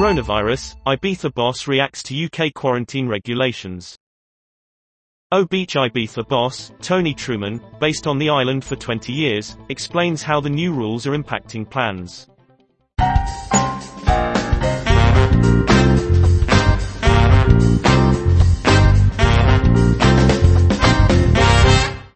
Coronavirus, Ibiza boss reacts to UK quarantine regulations. O Beach Ibiza boss, Tony Truman, based on the island for 20 years, explains how the new rules are impacting plans.